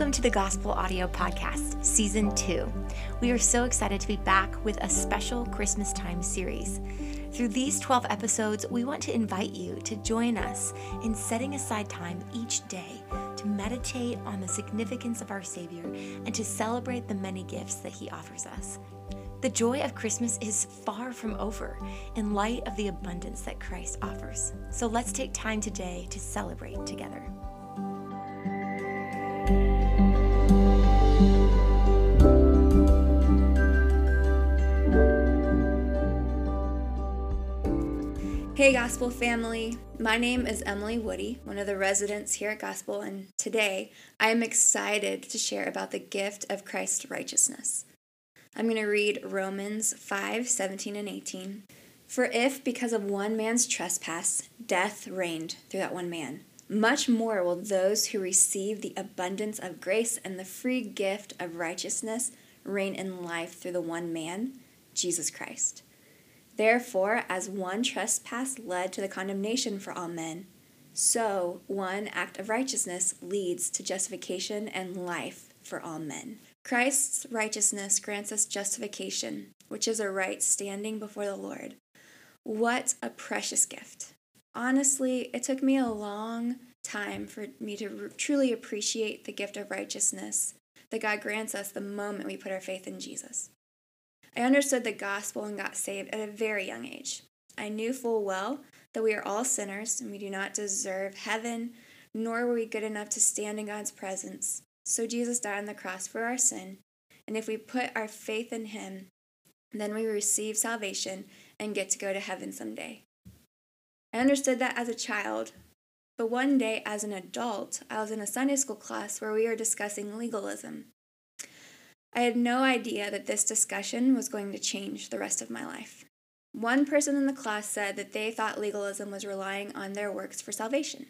Welcome to the Gospel Audio Podcast, Season 2. We are so excited to be back with a special Christmas time series. Through these 12 episodes, we want to invite you to join us in setting aside time each day to meditate on the significance of our Savior and to celebrate the many gifts that He offers us. The joy of Christmas is far from over in light of the abundance that Christ offers. So let's take time today to celebrate together. Hey, Gospel family. My name is Emily Woody, one of the residents here at Gospel, and today I am excited to share about the gift of Christ's righteousness. I'm going to read Romans 5 17 and 18. For if, because of one man's trespass, death reigned through that one man, much more will those who receive the abundance of grace and the free gift of righteousness reign in life through the one man, Jesus Christ. Therefore, as one trespass led to the condemnation for all men, so one act of righteousness leads to justification and life for all men. Christ's righteousness grants us justification, which is a right standing before the Lord. What a precious gift. Honestly, it took me a long time for me to truly appreciate the gift of righteousness that God grants us the moment we put our faith in Jesus. I understood the gospel and got saved at a very young age. I knew full well that we are all sinners and we do not deserve heaven, nor were we good enough to stand in God's presence. So Jesus died on the cross for our sin, and if we put our faith in Him, then we receive salvation and get to go to heaven someday. I understood that as a child, but one day as an adult, I was in a Sunday school class where we were discussing legalism. I had no idea that this discussion was going to change the rest of my life. One person in the class said that they thought legalism was relying on their works for salvation.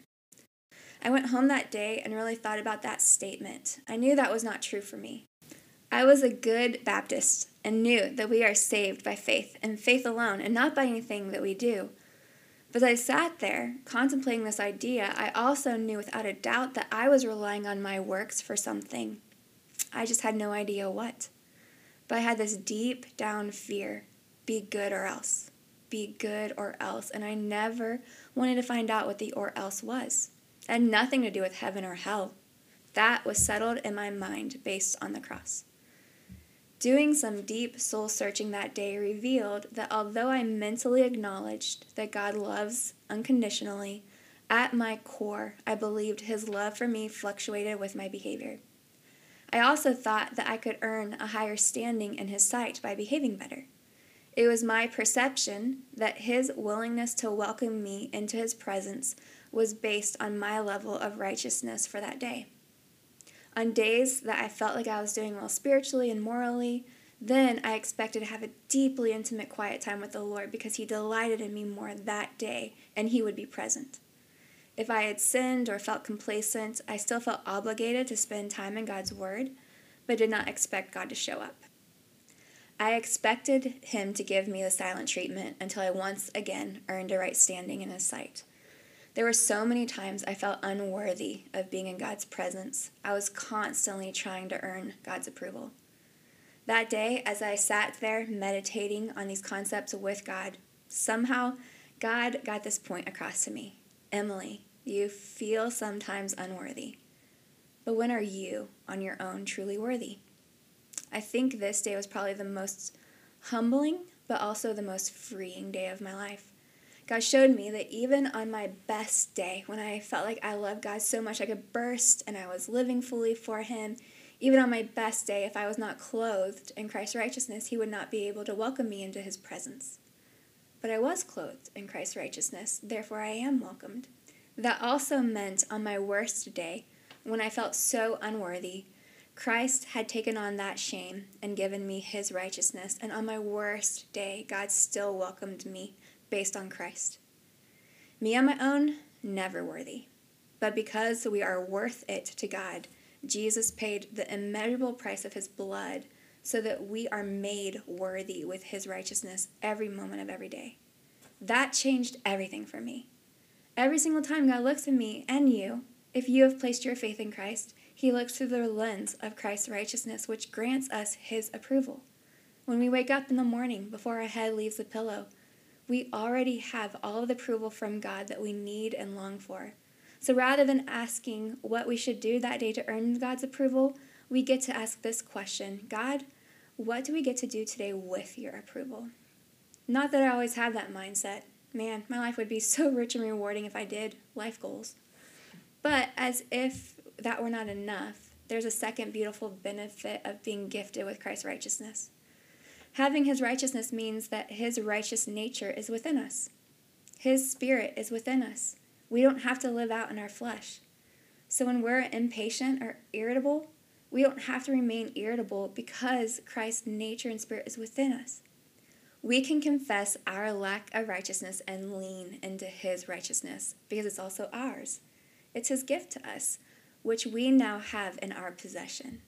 I went home that day and really thought about that statement. I knew that was not true for me. I was a good Baptist and knew that we are saved by faith and faith alone and not by anything that we do. But as I sat there contemplating this idea, I also knew without a doubt that I was relying on my works for something I just had no idea what. But I had this deep down fear be good or else. Be good or else. And I never wanted to find out what the or else was. It had nothing to do with heaven or hell. That was settled in my mind based on the cross. Doing some deep soul searching that day revealed that although I mentally acknowledged that God loves unconditionally, at my core, I believed his love for me fluctuated with my behavior. I also thought that I could earn a higher standing in his sight by behaving better. It was my perception that his willingness to welcome me into his presence was based on my level of righteousness for that day. On days that I felt like I was doing well spiritually and morally, then I expected to have a deeply intimate quiet time with the Lord because he delighted in me more that day and he would be present. If I had sinned or felt complacent, I still felt obligated to spend time in God's Word, but did not expect God to show up. I expected Him to give me the silent treatment until I once again earned a right standing in His sight. There were so many times I felt unworthy of being in God's presence. I was constantly trying to earn God's approval. That day, as I sat there meditating on these concepts with God, somehow God got this point across to me Emily, you feel sometimes unworthy. But when are you on your own truly worthy? I think this day was probably the most humbling, but also the most freeing day of my life. God showed me that even on my best day, when I felt like I loved God so much I could burst and I was living fully for Him, even on my best day, if I was not clothed in Christ's righteousness, He would not be able to welcome me into His presence. But I was clothed in Christ's righteousness, therefore I am welcomed. That also meant on my worst day, when I felt so unworthy, Christ had taken on that shame and given me his righteousness. And on my worst day, God still welcomed me based on Christ. Me on my own, never worthy. But because we are worth it to God, Jesus paid the immeasurable price of his blood so that we are made worthy with his righteousness every moment of every day. That changed everything for me. Every single time God looks at me and you, if you have placed your faith in Christ, He looks through the lens of Christ's righteousness, which grants us His approval. When we wake up in the morning before our head leaves the pillow, we already have all of the approval from God that we need and long for. So rather than asking what we should do that day to earn God's approval, we get to ask this question God, what do we get to do today with your approval? Not that I always have that mindset. Man, my life would be so rich and rewarding if I did life goals. But as if that were not enough, there's a second beautiful benefit of being gifted with Christ's righteousness. Having his righteousness means that his righteous nature is within us. His spirit is within us. We don't have to live out in our flesh. So when we're impatient or irritable, we don't have to remain irritable because Christ's nature and spirit is within us. We can confess our lack of righteousness and lean into his righteousness because it's also ours. It's his gift to us, which we now have in our possession.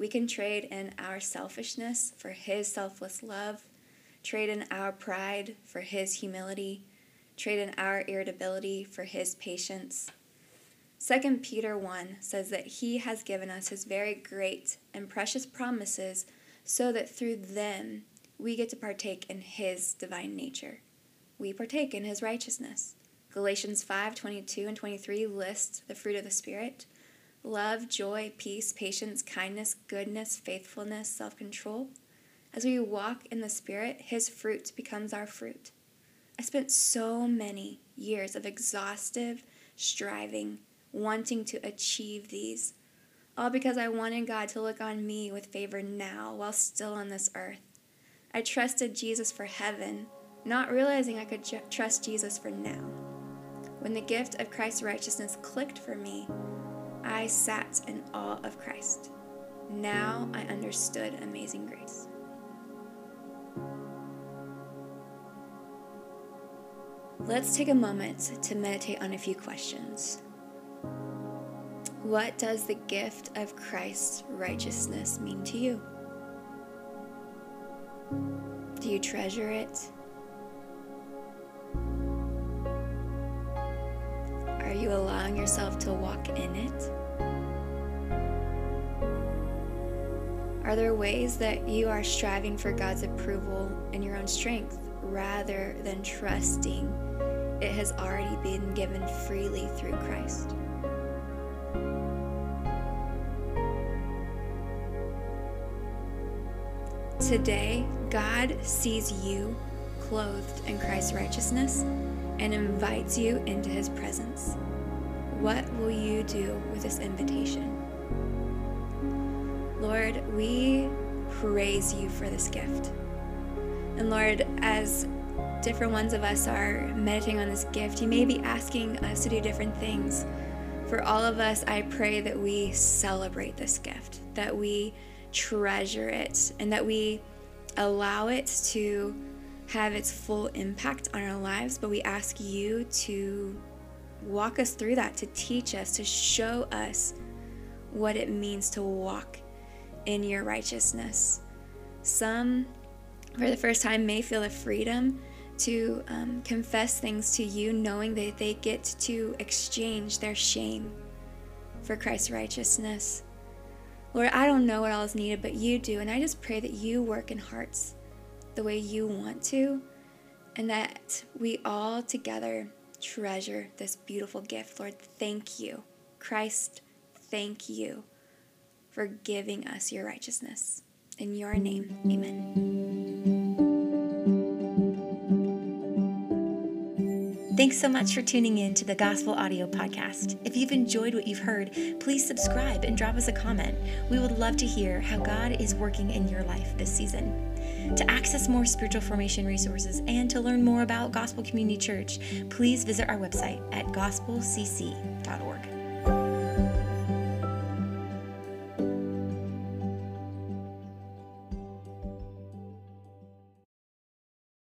We can trade in our selfishness for His selfless love, trade in our pride for His humility, trade in our irritability for His patience. 2 Peter 1 says that He has given us His very great and precious promises so that through them we get to partake in His divine nature. We partake in His righteousness. Galatians 5 22 and 23 list the fruit of the Spirit love, joy, peace, patience, kindness, goodness, faithfulness, self control. As we walk in the Spirit, His fruit becomes our fruit. I spent so many years of exhaustive striving, wanting to achieve these, all because I wanted God to look on me with favor now while still on this earth. I trusted Jesus for heaven, not realizing I could ju- trust Jesus for now. When the gift of Christ's righteousness clicked for me, I sat in awe of Christ. Now I understood amazing grace. Let's take a moment to meditate on a few questions. What does the gift of Christ's righteousness mean to you? Do you treasure it? Are you allowing yourself to walk in it? Are there ways that you are striving for God's approval in your own strength rather than trusting it has already been given freely through Christ? Today, God sees you clothed in Christ's righteousness and invites you into his presence. What will you do with this invitation? Lord, we praise you for this gift. And Lord, as different ones of us are meditating on this gift, you may be asking us to do different things. For all of us, I pray that we celebrate this gift, that we treasure it, and that we allow it to have its full impact on our lives, but we ask you to walk us through that, to teach us, to show us what it means to walk in your righteousness. Some, for the first time, may feel the freedom to um, confess things to you, knowing that they get to exchange their shame for Christ's righteousness. Lord, I don't know what all is needed, but you do. And I just pray that you work in hearts the way you want to, and that we all together treasure this beautiful gift. Lord, thank you. Christ, thank you for giving us your righteousness. In your name, amen. Thanks so much for tuning in to the Gospel Audio Podcast. If you've enjoyed what you've heard, please subscribe and drop us a comment. We would love to hear how God is working in your life this season. To access more spiritual formation resources and to learn more about Gospel Community Church, please visit our website at gospelcc.org.